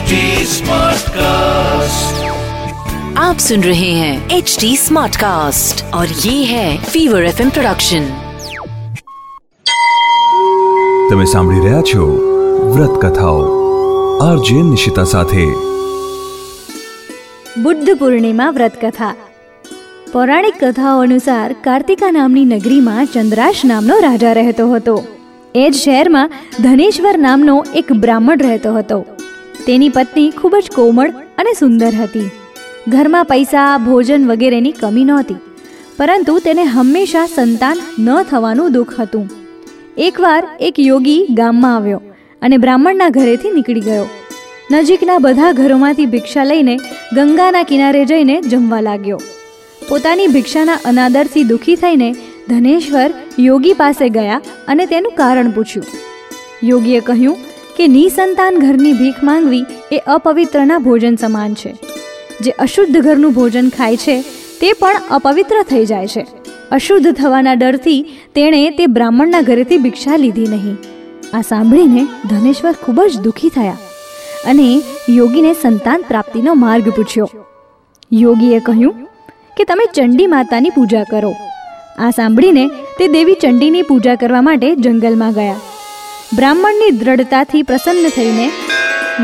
HD Smartcast. आप सुन रहे हैं एच डी स्मार्ट कास्ट और ये है फीवर एफ प्रोडक्शन તમે સાંભળી રહ્યા છો વ્રત કથાઓ આરજે નિશિતા સાથે બુદ્ધ પૂર્ણિમા વ્રત કથા પૌરાણિક કથાઓ અનુસાર કાર્તિકા નામની નગરીમાં ચંદ્રાશ નામનો રાજા રહેતો હતો એ જ શહેરમાં ધનેશ્વર નામનો એક બ્રાહ્મણ રહેતો હતો તેની પત્ની ખૂબ જ કોમળ અને સુંદર હતી. ઘરમાં પૈસા, ભોજન વગેરેની કમી નહોતી, પરંતુ તેને હંમેશા સંતાન ન થવાનું દુઃખ હતું. એકવાર એક યોગી ગામમાં આવ્યો અને બ્રાહ્મણના ઘરેથી નીકળી ગયો. નજીકના બધા ઘરોમાંથી ભિક્ષા લઈને ગંગાના કિનારે જઈને જમવા લાગ્યો. પોતાની ભિક્ષાના અનાદરથી દુઃખી થઈને ધનેશ્વર યોગી પાસે ગયા અને તેનું કારણ પૂછ્યું. યોગીએ કહ્યું કે નિસંતાન ઘરની ભીખ માંગવી એ અપવિત્રના ભોજન સમાન છે. જે અશુદ્ધ ઘરનું ભોજન ખાય છે, તે પણ અપવિત્ર થઈ જાય છે. અશુદ્ધ થવાના ડરથી તેણે તે બ્રાહ્મણના ઘરેથી ભિક્ષા લીધી નહીં. આ સાંભળીને ધનેશ્વર ખૂબ જ દુઃખી થયા અને યોગીને સંતાન પ્રાપ્તિનો માર્ગ પૂછ્યો. યોગીએ કહ્યું કે તમે ચંડી માતાની પૂજા કરો. આ સાંભળીને તે દેવી ચંડીની પૂજા કરવા માટે જંગલમાં ગયા. બ્રાહ્મણની દ્રઢતાથી પ્રસન્ન થઈને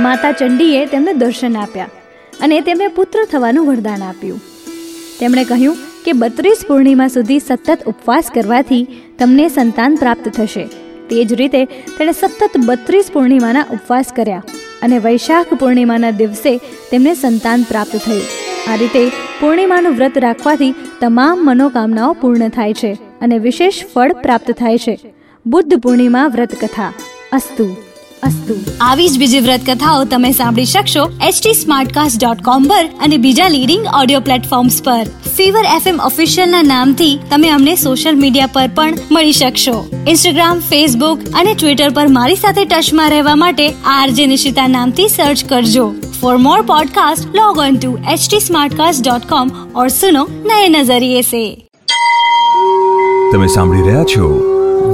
માતા ચંડીએ તેમને દર્શન આપ્યા અને તેમને પુત્ર થવાનું વરદાન આપ્યું. તેમણે કહ્યું કે બત્રીસ પૂર્ણિમા સુધી સતત ઉપવાસ કરવાથી તમને સંતાન પ્રાપ્ત થશે. તે જ રીતે તેણે સતત બત્રીસ પૂર્ણિમાના ઉપવાસ કર્યા અને વૈશાખ પૂર્ણિમાના દિવસે તેમને સંતાન પ્રાપ્ત થયું. આ રીતે પૂર્ણિમાનું વ્રત રાખવાથી તમામ મનોકામનાઓ પૂર્ણ થાય છે અને વિશેષ ફળ પ્રાપ્ત થાય છે. બુદ્ધ પૂર્ણિમા વ્રત કથા અસ્તુ અસ્તુ. આવી જ બીજી વ્રત કથાઓ તમે સાંભળી શકશો એચટી સ્માર્ટકાસ્ટ ડોટ પર અને બીજા લીડિંગ ઓડિયો પ્લેટફોર્મ્સ પર. ફીવર એફએમ ઓફિશિયલના નામથી તમે અમને સોશિયલ મીડિયા પર પણ મળી શકશો. ઇન્સ્ટાગ્રામ ફેસબુક અને ટ્વિટર પર મારી સાથે ટચમાં રહેવા માટે આરજે નિશિતા નામથી સર્ચ કરજો. For more podcast log on to H T और सुनो नए नजरिए से તમે સાંભળી રહ્યા છો